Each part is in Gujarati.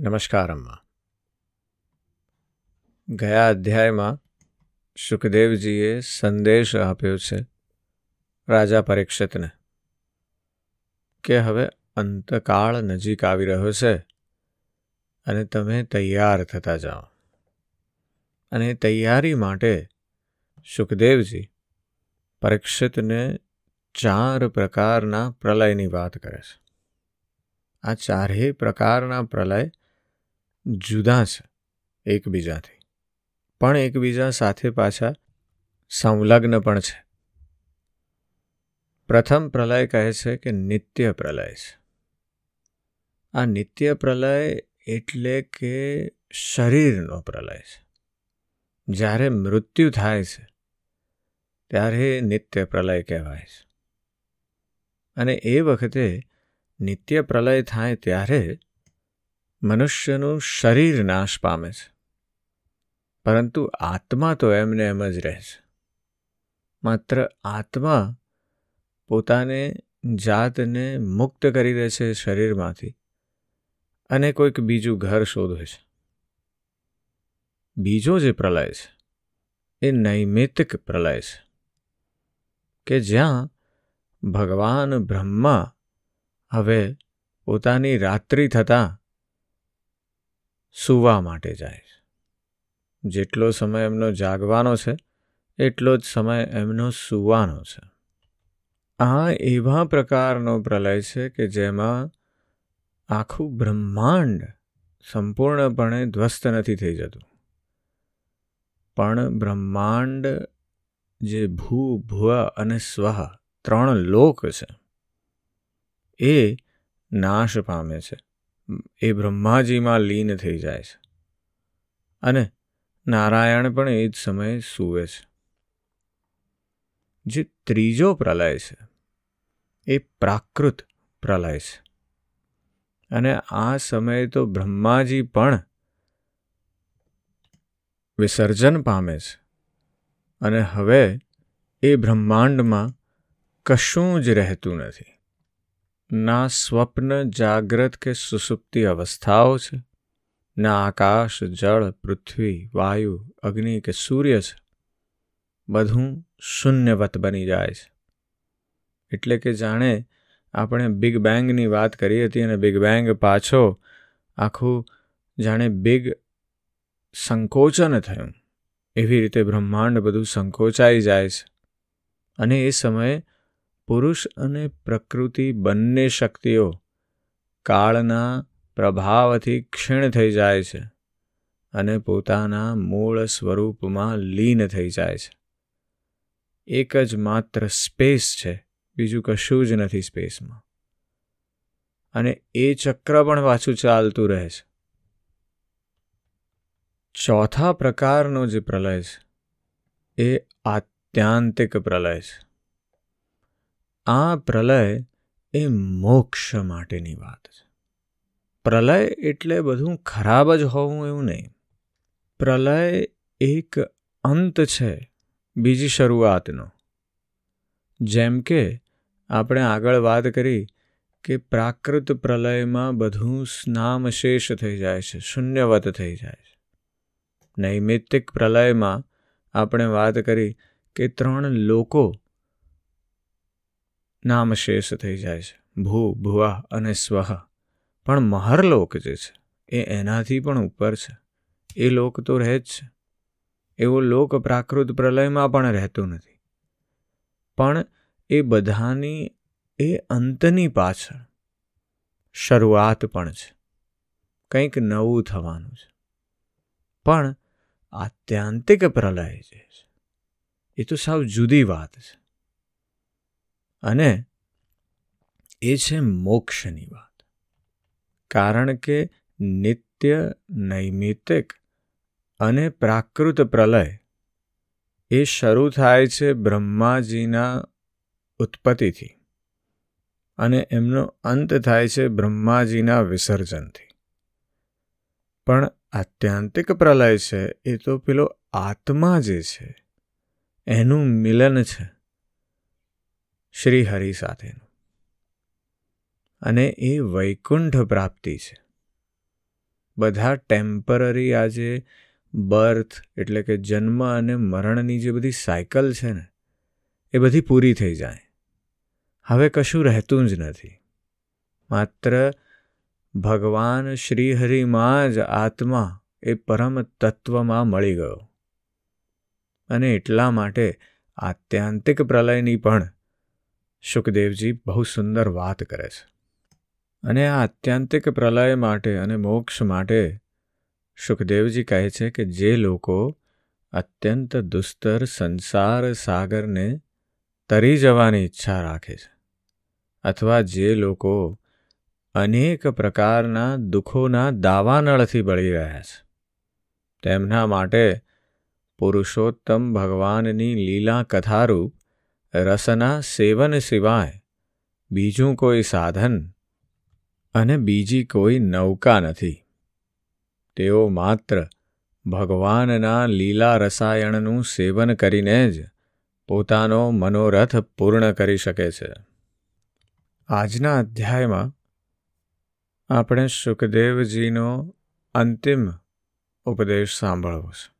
નમસ્કાર અમ્મા ગયા અધ્યાયમાં સુખદેવજીએ સંદેશ આપ્યો છે રાજા પરીક્ષિતને કે હવે અંતકાળ નજીક આવી રહ્યો છે અને તમે તૈયાર થતા જાઓ. અને તૈયારી માટે સુખદેવજી પરીક્ષિતને ચાર પ્રકારના પ્રલયની વાત કરે છે. આ ચારેય પ્રકારના પ્રલય જુદા છે, એકબીજાથી. પણ એકબીજા સાથે પાછા સંલગ્ન પણ છે. પ્રથમ પ્રલય કહે છે કે નિત્ય પ્રલય છે. આ નિત્ય પ્રલય એટલે કે શરીરનો પ્રલય છે. જ્યારે મૃત્યુ થાય છે, ત્યારે નિત્ય પ્રલય કહેવાય છે. અને એ વખતે નિત્ય પ્રલય થાય ત્યારે મનુષ્યનું શરીર નાશ પામે છે. પરંતુ આત્મા તો એમને એમ જ રહે છે. માત્ર આત્મા પોતાને જાતને મુક્ત કરી દે છે શરીરમાંથી અને કોઈક બીજું ઘર શોધે છે. બીજો જે પ્રલય છે, એ નૈમિતિક પ્રલય છે કે જ્યાં ભગવાન બ્રહ્મા હવે પોતાની રાત્રિ થતાં સૂવા માટે જાય છે. જેટલો સમય એમનો જાગવાનો છે, એટલો જ સમય એમનો સૂવાનો છે. આ એવા પ્રકારનો પ્રલય છે કે જેમાં આખું બ્રહ્માંડ સંપૂર્ણપણે ધ્વસ્ત નથી થઈ જતું. પણ બ્રહ્માંડ જે ભૂ ભુવ અને સ્વ ત્રણ લોક છે, એ નાશ પામે છે. એ બ્રહ્માજીમાં લીન થઈ જાય છે. અને નારાયણ પણ એ જ સમયે સૂવે છે. જે ત્રીજો પ્રલય છે, એ પ્રાકૃત પ્રલય છે. અને આ સમયે તો બ્રહ્માજી પણ વિસર્જન પામે છે. અને હવે એ બ્રહ્માંડમાં કશું જ રહેતું નથી. ના સ્વપ્ન જાગ્રત કે સુસુપ્તિ અવસ્થાઓ છે, ના આકાશ, જળ, પૃથ્વી, વાયુ, અગ્નિ કે સૂર્ય છે. બધું શૂન્યવત બની જાય છે. એટલે કે જાણે આપણે બિગ બેંગની વાત કરી હતી અને બિગ બેંગ પાછો આખું જાણે બિગ સંકોચન થયું. એવી રીતે બ્રહ્માંડ બધું સંકોચાઈ જાય છે. અને એ સમયે પુરુષ અને પ્રકૃતિ બંને શક્તિઓ કાળના પ્રભાવથી ક્ષીણ થઈ જાય છે અને પોતાના મૂળ સ્વરૂપમાં લીન થઈ જાય છે. એક જ માત્ર સ્પેસ છે, બીજું કશું જ નથી સ્પેસમાં. અને એ ચક્ર પણ પાછું ચાલતું રહે છે. ચોથા પ્રકારનો જે પ્રલય છે, એ આત્યાંતિક પ્રલય છે. આ પ્રલય એ મોક્ષ માટેની વાત છે. પ્રલય એટલે બધું ખરાબ જ હોવું એવું નહીં. પ્રલય એક અંત છે બીજી શરૂઆતનો. જેમ કે આપણે આગળ વાત કરી કે પ્રાકૃત પ્રલયમાં બધું સ્નામશેષ થઈ જાય છે, શૂન્યવત થઈ જાય છે. નૈમિત્તિક પ્રલયમાં આપણે વાત કરી કે ત્રણ લોકો નામશેષ થઈ જાય છે. ભૂ, ભુવા અને સ્વહ. પણ મહરલોક જે છે, એ એનાથી પણ ઉપર છે. એ લોક તો રહે જ છે. એવો લોક પ્રાકૃત પ્રલયમાં પણ રહેતો નથી. પણ એ બધાની, એ અંતની પાછળ શરૂઆત પણ છે. કંઈક નવું થવાનું છે. પણ આત્યાંતિક પ્રલય જે છે, એ તો સાવ જુદી વાત છે. અને એ છે મોક્ષની વાત. કારણ કે નિત્ય નૈમિતિક અને પ્રાકૃત પ્રલય એ શરૂ થાય છે બ્રહ્માજીના ઉત્પત્તિથી અને એમનો અંત થાય છે બ્રહ્માજીના વિસર્જનથી. પણ આત્યાંતિક પ્રલય છે એ તો પેલો આત્મા જે છે એનું મિલન છે. શ્રી હરિ સાથેનું. અને એ વૈકુંઠ પ્રાપ્તિ છે. બધા ટેમ્પરરી આજે બર્થ એટલે કે જન્મ અને મરણની જે બધી સાયકલ છે ને, એ બધી પૂરી થઈ જાય. હવે કશું રહેતું જ નથી. માત્ર ભગવાન શ્રીહરિમાં જ આત્મા એ પરમ તત્વમાં મળી ગયો. અને એટલા માટે આત્યાંતિક પ્રલયની પણ સુખદેવજી બહુ સુંદર વાત કરે છે. અને આ આત્યંતિક પ્રલય માટે અને મોક્ષ માટે સુખદેવજી કહે છે કે જે લોકો અત્યંત દુસ્તર સંસાર સાગરને તરી જવાની ઈચ્છા રાખે છે અથવા જે લોકો અનેક પ્રકારના દુઃખોના દાવાનળથી બળી રહ્યા છે. તેમના માટે પુરુષોત્તમ ભગવાનની લીલા કથારૂપ રસના સેવન સિવાય બીજું કોઈ સાધન અને બીજી કોઈ નૌકા નથી. તેઓ માત્ર ભગવાનના લીલા રસાયણનું સેવન કરીને જ પોતાનો મનોરથ પૂર્ણ કરી શકે છે. આજના અધ્યાયમાં આપણે સુખદેવજીનો અંતિમ ઉપદેશ સાંભળવો છે.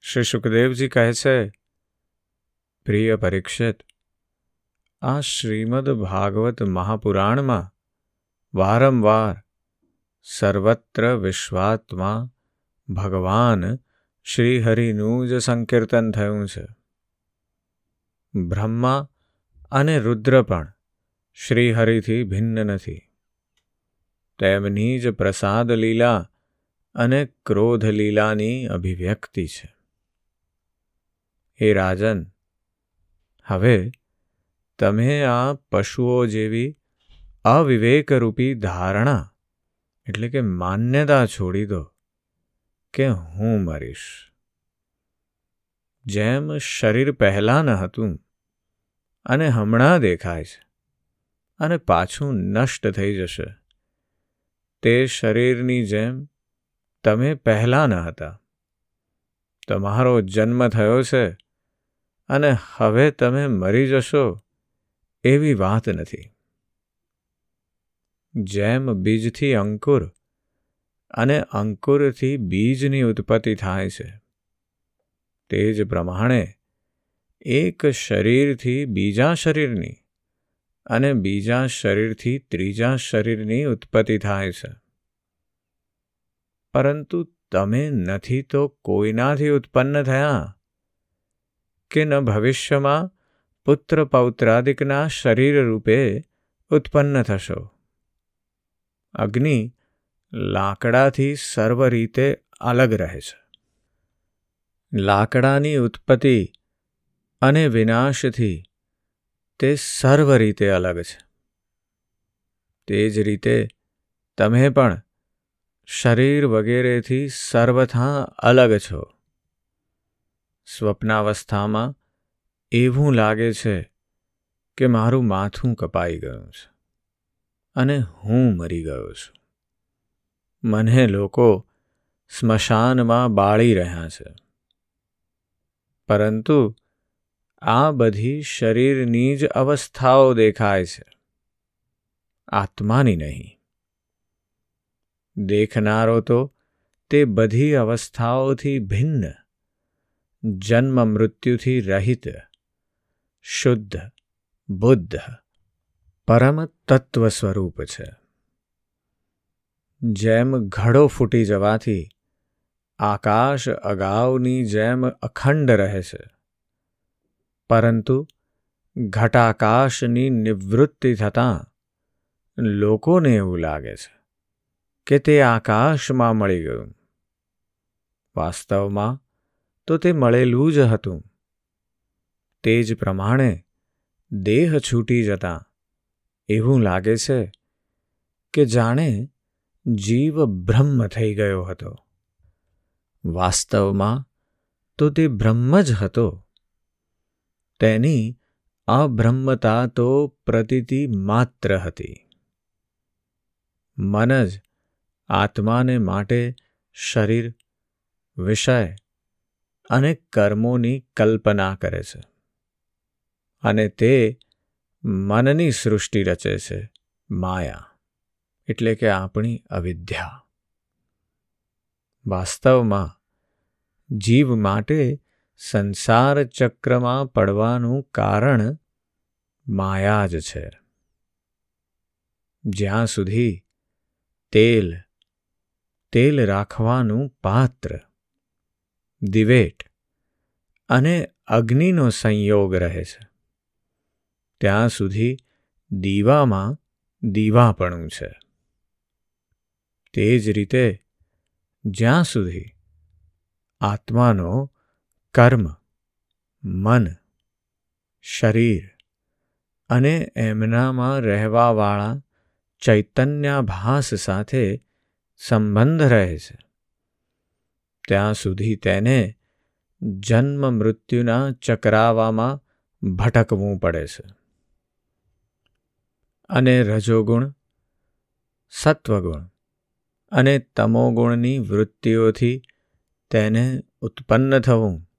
શ્રી સુખદેવજી કહે છે પ્રિય પરીક્ષિત, આ શ્રીમદ ભાગવત મહાપુરાણમાં વારંવાર સર્વત્ર વિશ્વાત્મા ભગવાન શ્રીહરિનું જ સંકીર્તન થયું છે. બ્રહ્મા અને રુદ્ર પણ શ્રીહરિથી ભિન્ન નથી. તેમની જ પ્રસાદ લીલા અને ક્રોધ લીલાની અભિવ્યક્તિ છે. હે રાજન હવે તમે આ પશુઓ જેવી અવિવેકરૂપી ધારણા, એટલે કે માન્યતા છોડી દો કે હું મરીશ. જેમ શરીર પહેલાં ન હતું અને હમણાં દેખાય છે અને પાછું નષ્ટ થઈ જશે, તે શરીરની જેમ તમે પહેલાં ન હતા. તમારો જન્મ થયો છે અને હવે તમે મરી જશો એવી વાત નથી. જેમ બીજથી અંકુર અને અંકુરથી બીજની ઉત્પત્તિ થાય છે, તે જ પ્રમાણે એક શરીરથી બીજા શરીરની અને બીજા શરીરથી ત્રીજા શરીરની ઉત્પત્તિ થાય છે. પરંતુ તમે નથી તો કોઈનાથી ઉત્પન્ન થયા? કે ન ભવિષ્યમાં પુત્ર પૌત્રાદિકના શરીર રૂપે ઉત્પન્ન થશો. અગ્નિ લાકડાથી સર્વ રીતે અલગ રહે છે. લાકડાની ઉત્પત્તિ અને વિનાશથી તે સર્વ રીતે અલગ છે. તે જ રીતે તમે પણ શરીર વગેરેથી સર્વથા અલગ છો. સ્વપ્નાવસ્થામાં એવું લાગે છે કે મારું માથું કપાઈ ગયું છે અને હું મરી ગયો છું. મને લોકો સ્મશાનમાં બાળી રહ્યા છે. પરંતુ આ બધી શરીરની જ અવસ્થાઓ દેખાય છે. આત્માની નહીં. દેખનારો તો તે બધી અવસ્થાઓથી ભિન્ન જન્મ મૃત્યુથી રહિત, શુદ્ધ, બુદ્ધ પરમ તત્વ સ્વરૂપ છે. જેમ ઘડો ફૂટી જવાથી, આકાશ અગાઉની જેમ અખંડ રહે છે. પરંતુ ઘટાકાશની નિવૃત્તિ થતાં લોકોને એવું લાગે છે કે તે આકાશમાં મળી ગયું. વાસ્તવમાં તો તે મળેલું જ હતું. તે જ પ્રમાણે દેહ છૂટી જતાં એવું લાગે છે કે જાણે જીવ બ્રહ્મ થઈ ગયો હતો. વાસ્તવમાં તો તે બ્રહ્મ જ હતો. તેની અબ્રહ્મતા તો પ્રતીતિ માત્ર હતી. મન જ આત્માને માટે શરીર, વિષય અને કર્મોની કલ્પના કરે છે. અને તે મનની સૃષ્ટિ રચે છે, માયા, એટલે કે આપણી અવિદ્યા. વાસ્તવમાં, જીવ માટે સંસાર ચક્રમાં પડવાનું કારણ માયા જ છે. જ્યાં સુધી તેલ તેલ રાખવાનું પાત્ર દિવેટ અને અગ્નિનો સંયોગ રહે છે. ત્યાં સુધી દીવામાં દીવાપણું છે. તે જ રીતે જ્યાં સુધી આત્માનો કર્મ, મન, શરીર અને એમનામાં રહેવાવાળા ચૈતન્યાભાસ સાથે સંબંધ રહે છે. ત્યાં સુધી તેને જન્મ મૃત્યુના ચક્રાવામાં ભટકવું પડે છે. અને રજોગુણ, સત્વગુણ અને તમોગુણની વૃત્તિઓથી તેને ઉત્પન્ન થવું,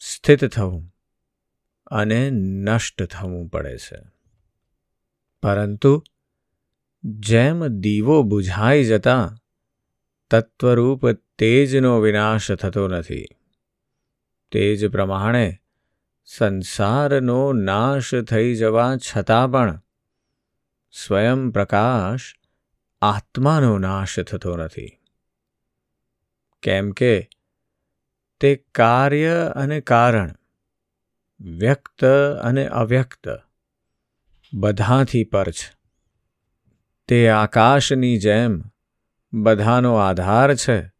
સ્થિત થવું અને નષ્ટ થવું પડે છે. પરંતુ જેમ દીવો બુઝાઈ જતા તત્વરૂપ તેજનો વિનાશ થતો નથી. તેજ પ્રમાણે સંસારનો નાશ થઈ જવા છતાં પણ સ્વયં પ્રકાશ આત્માનો નાશ થતો નથી. કેમ કે તે કાર્ય અને કારણ, વ્યક્ત અને અવ્યક્ત, બધાથી પર છે. તે આકાશની જેમ બધાનો આધાર છે.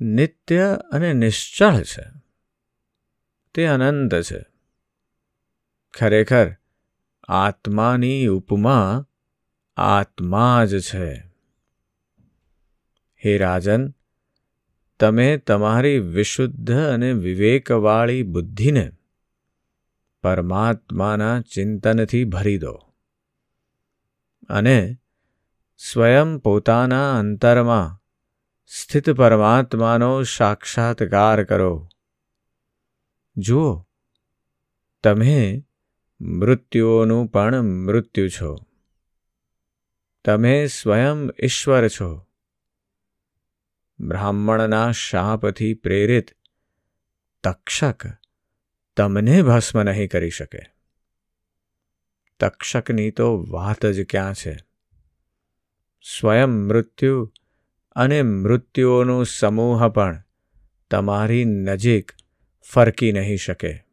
નિત્ય અને નિશ્ચળ છે. તે અનંત છે. ખરેખર, આત્માની ઉપમા આત્મા જ છે. હે રાજન, તમે તમારી વિશુદ્ધ અને વિવેકવાળી બુદ્ધિને પરમાત્માના ચિંતનથી ભરી દો. અને સ્વયં પોતાના અંતરમાં સ્થિત પરમાત્માનો સાક્ષાત્કાર કરો. જુઓ, તમે મૃત્યુઓનું પણ મૃત્યુ છો. તમે સ્વયં ઈશ્વર છો. બ્રાહ્મણના શાપથી પ્રેરિત તક્ષક તમને ભસ્મ નહીં કરી શકે. તક્ષકની તો વાત જ ક્યાં છે? સ્વયં મૃત્યુ અને મૃત્યુઓનો સમૂહ પણ તમારી નજીક ફરકી નહીં શકે.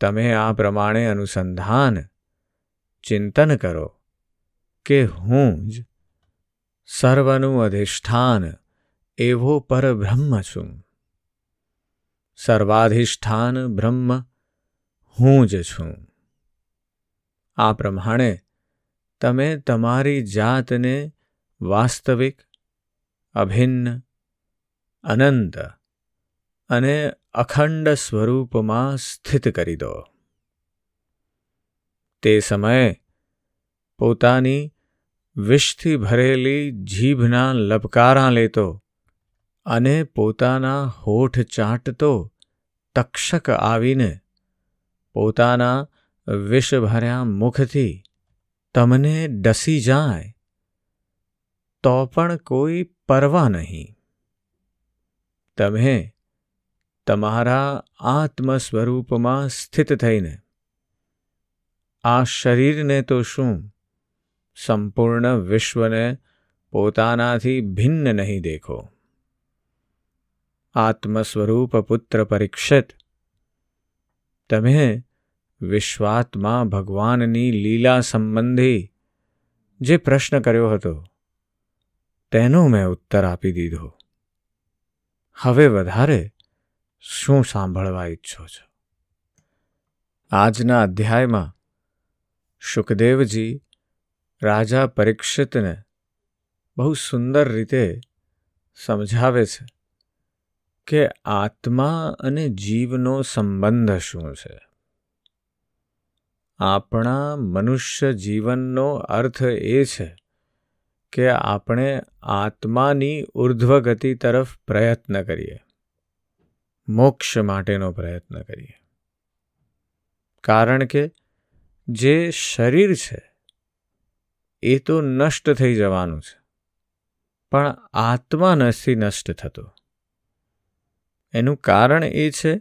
તમે આ પ્રમાણે અનુસંધાન, ચિંતન કરો કે હું જ સર્વનું અધિષ્ઠાન એવો પરબ્રહ્મ છું. સર્વાધિષ્ઠાન બ્રહ્મ હું જ છું. આ પ્રમાણે તમે તમારી જાતને વાસ્તવિક, અભિન્ન, અનંત અને અખંડ સ્વરૂપમાં સ્થિત કરી દો. તે સમયે પોતાની વિષથી ભરેલી જીભના લપકારા લેતો અને પોતાના હોઠ ચાટતો તક્ષક આવીને પોતાના વિષભર્યા મુખથી તમને ડસી જાય, તો પણ કોઈ પરવા નહીં. તમે તમારા આત્મ સ્વરૂપમાં સ્થિત થઈને, આ શરીરને તો શું સંપૂર્ણ વિશ્વને પોતાનાથી ભિન્ન નહીં દેખો. આત્મ સ્વરૂપ પુત્ર પરીક્ષિત, તમે વિશ્વાત્મા ભગવાનની લીલા સંબંધી જે પ્રશ્ન કર્યો હતો, તેનો મેં ઉત્તર આપી દીધો. હવે વધારે શું સાંભળવા ઈચ્છો છો? આજના અધ્યાયમાં સુખદેવજી રાજા પરીક્ષિતને બહુ સુંદર રીતે સમજાવે છે કે આત્મા અને જીવનો સંબંધ શું છે? આપણા મનુષ્ય જીવનનો અર્થ એ છે કે આપણે આત્માની ઉર્ધ્વગતિ તરફ પ્રયત્ન કરીએ. મોક્ષ માટેનો પ્રયત્ન કરીએ. કારણ કે જે શરીર છે, એ તો નષ્ટ થઈ જવાનું છે. પણ આત્મા નથી નષ્ટ થતો. એનું કારણ એ છે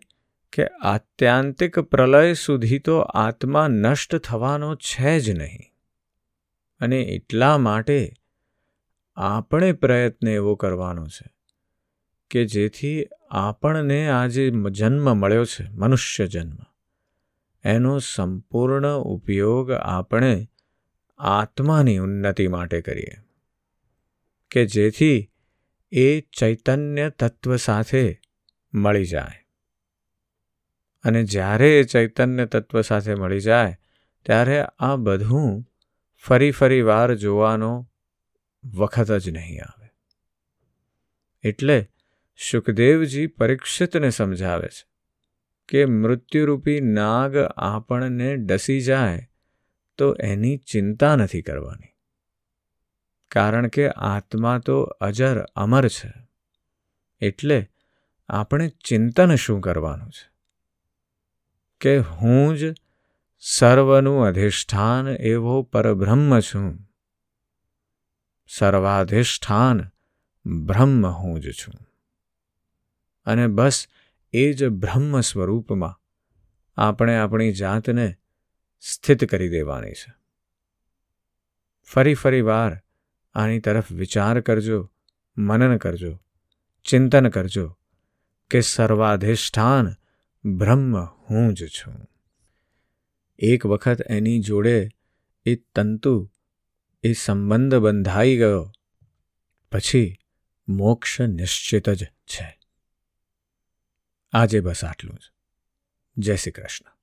કે આત્યાંતિક પ્રલય સુધી તો આત્મા નષ્ટ થવાનો છે જ નહીં. અને એટલા માટે આપણે પ્રયત્ન એવો કરવાનો છે કે જેથી આપણને આ જે જન્મ મળ્યો છે, મનુષ્ય જન્મ. એનો સંપૂર્ણ ઉપયોગ આપણે આત્માની ઉન્નતિ માટે કરીએ. કે જેથી એ ચૈતન્ય તત્વ સાથે મળી જાય. અને જ્યારે એ ચૈતન્ય તત્વ સાથે મળી જાય, ત્યારે આ બધું ફરી ફરી વાર જોવાનો વખત જ નહીં આવે. એટલે સુખદેવજી પરીક્ષિતને સમજાવે છે કે મૃત્યુરૂપી નાગ આપણને ડસી જાય તો એની ચિંતા નથી કરવાની. કારણ કે આત્મા તો અજર અમર છે. એટલે આપણે ચિંતન શું કરવાનું છે? કે હું જ સર્વનું અધિષ્ઠાન એવો પરબ્રહ્મ છું. સર્વાધિષ્ઠાન બ્રહ્મ હું જ છું. અને બસ એ જ બ્રહ્મ સ્વરૂપમાં આપણે આપણી જાતને સ્થિત કરી દેવાની છે. ફરી ફરી વાર આની તરફ વિચાર કરજો, મનન કરજો, ચિંતન કરજો કે સર્વાધિષ્ઠાન બ્રહ્મ હું જ છું. એક વખત એની જોડે એ તંતુ, એ સંબંધ બંધાઈ ગયો. પછી મોક્ષ નિશ્ચિત જ છે. આજે બસ આટલું જ. જય શ્રી કૃષ્ણ.